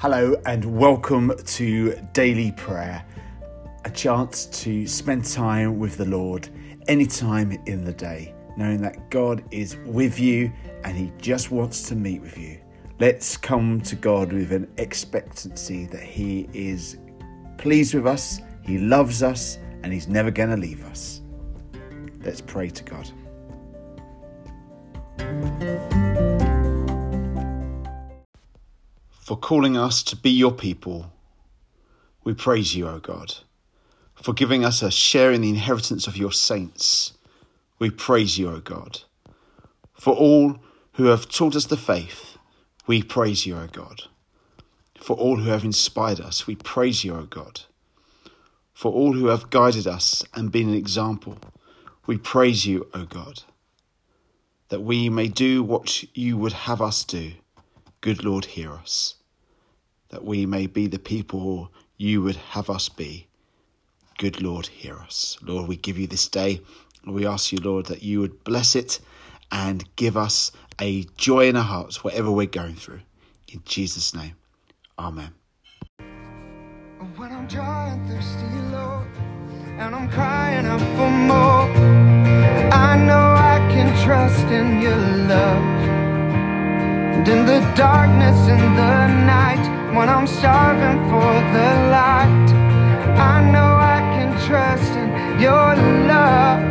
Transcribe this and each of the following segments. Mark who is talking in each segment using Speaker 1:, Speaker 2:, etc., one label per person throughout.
Speaker 1: Hello, and welcome to Daily Prayer, a chance to spend time with the Lord anytime in the day, knowing that God is with you and He just wants to meet with you. Let's come to God with an expectancy that He is pleased with us, He loves us, and He's never going to leave us. Let's pray to God. For calling us to be your people, we praise you, O God. For giving us a share in the inheritance of your saints, we praise you, O God. For all who have taught us the faith, we praise you, O God. For all who have inspired us, we praise you, O God. For all who have guided us and been an example, we praise you, O God. That we may do what you would have us do, good Lord, hear us that we may be the people you would have us be. Good Lord, hear us. Lord, we give you this day. We ask you, Lord, that you would bless it and give us a joy in our hearts, whatever we're going through. In Jesus' name, Amen.
Speaker 2: When I'm dry and thirsty, Lord, and I'm crying out for more, I know I can trust in your love. And in the darkness, in the night, when I'm starving for the light. I know I can trust in your love.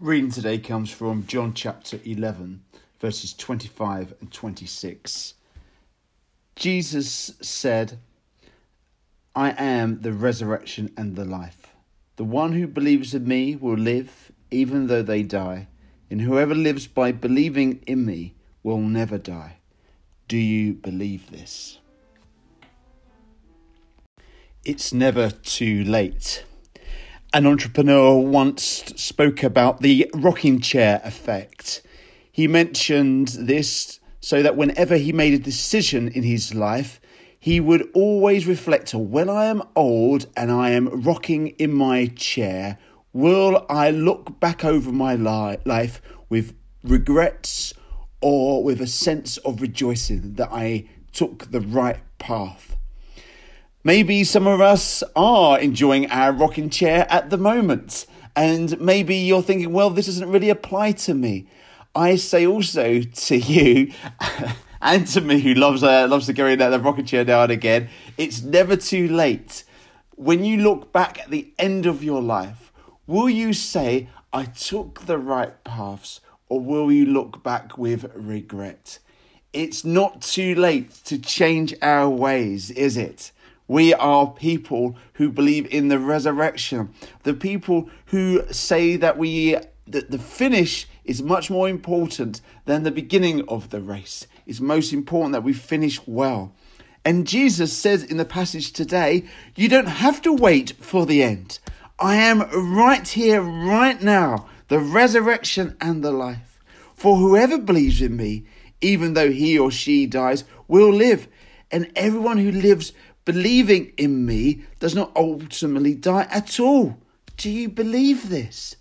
Speaker 1: Reading today comes from John chapter 11, verses 25 and 26. Jesus said, I am the resurrection and the life. The one who believes in me will live even though they die, and whoever lives by believing in me will never die. Do you believe this? It's never too late. An entrepreneur once spoke about the rocking chair effect. He mentioned this so that whenever he made a decision in his life, he would always reflect on when I am old and I am rocking in my chair, will I look back over my li- life with regrets or with a sense of rejoicing that I took the right path? Maybe some of us are enjoying our rocking chair at the moment, and maybe you're thinking, well, this doesn't really apply to me. I say also to you, and to me who loves uh, loves to go in the rocking chair now and again, it's never too late. When you look back at the end of your life, will you say, I took the right paths, or will you look back with regret? It's not too late to change our ways, is it? We are people who believe in the resurrection. The people who say that we that the finish is much more important than the beginning of the race. It's most important that we finish well. And Jesus says in the passage today, you don't have to wait for the end. I am right here, right now, the resurrection and the life. For whoever believes in me, even though he or she dies, will live. And everyone who lives believing in me does not ultimately die at all. Do you believe this?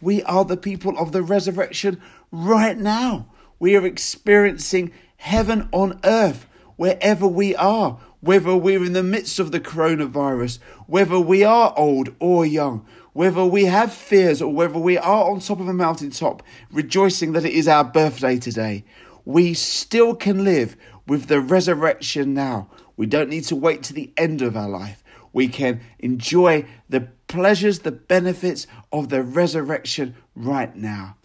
Speaker 1: We are the people of the resurrection right now. We are experiencing heaven on earth wherever we are, whether we're in the midst of the coronavirus, whether we are old or young, whether we have fears or whether we are on top of a mountaintop, rejoicing that it is our birthday today. We still can live with the resurrection now. We don't need to wait to the end of our life. We can enjoy the pleasures, the benefits of the resurrection right now.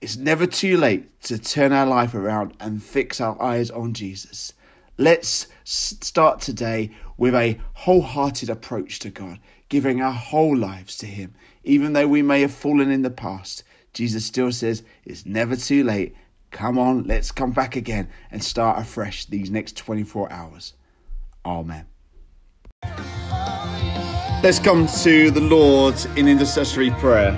Speaker 1: It's never too late to turn our life around and fix our eyes on Jesus. Let's start today with a wholehearted approach to God, giving our whole lives to Him. Even though we may have fallen in the past, Jesus still says it's never too late. Come on, let's come back again and start afresh these next 24 hours. Oh, Amen. Let's come to the Lord in intercessory prayer.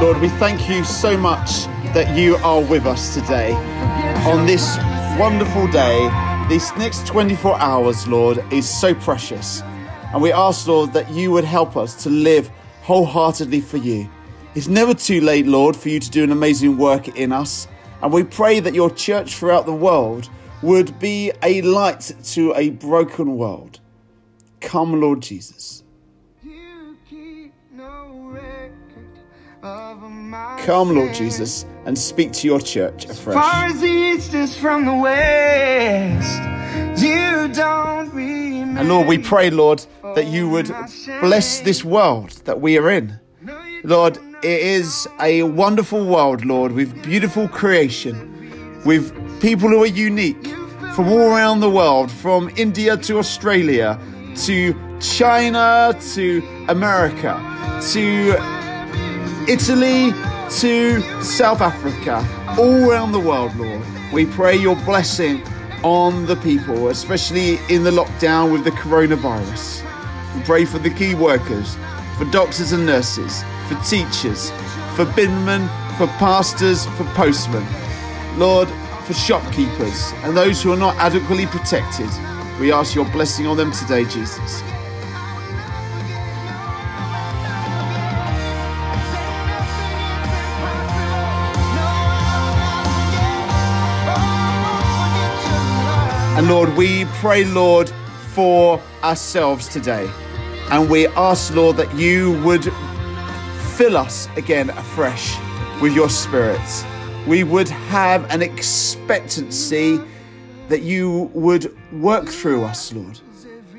Speaker 1: Lord, we thank you so much that you are with us today on this wonderful day. This next 24 hours, Lord, is so precious. And we ask, Lord, that you would help us to live wholeheartedly for you. It's never too late, Lord, for you to do an amazing work in us. And we pray that your church throughout the world would be a light to a broken world. Come, Lord Jesus. Come, Lord Jesus, and speak to your church afresh.
Speaker 2: Far as the east is from the west, you don't.
Speaker 1: And Lord, we pray, Lord, that you would bless this world that we are in. Lord, it is a wonderful world, Lord, with beautiful creation, with people who are unique from all around the world, from India to Australia, to China, to America, to Italy to South Africa, all around the world, Lord. We pray your blessing on the people, especially in the lockdown with the coronavirus. We pray for the key workers, for doctors and nurses, for teachers, for binmen, for pastors, for postmen. Lord, for shopkeepers and those who are not adequately protected. We ask your blessing on them today, Jesus. And Lord, we pray, Lord, for ourselves today. And we ask, Lord, that you would fill us again afresh with your Spirit. We would have an expectancy that you would work through us, Lord.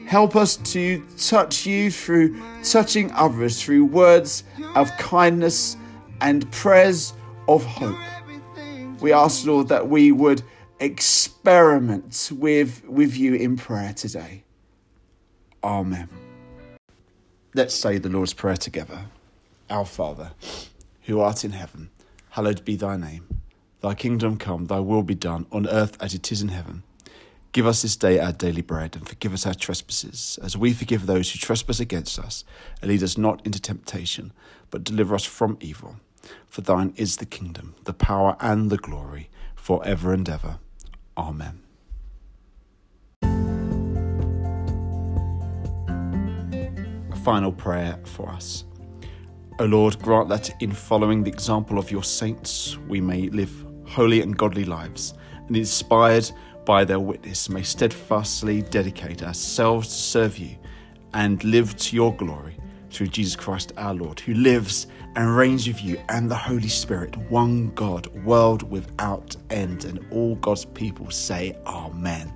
Speaker 1: Help us to touch you through touching others, through words of kindness and prayers of hope. We ask, Lord, that we would experiment with, with you in prayer today. Amen. Let's say the Lord's Prayer together. Our Father, who art in heaven, hallowed be thy name. Thy kingdom come, thy will be done, on earth as it is in heaven. Give us this day our daily bread, and forgive us our trespasses, as we forgive those who trespass against us. And lead us not into temptation, but deliver us from evil. For thine is the kingdom, the power, and the glory, for ever and ever. Amen. A final prayer for us. O Lord, grant that in following the example of your saints, we may live holy and godly lives, and inspired by their witness, may steadfastly dedicate ourselves to serve you and live to your glory through Jesus Christ our Lord, who lives and reigns with you and the Holy Spirit, one God, world without end. And all God's people say, Amen.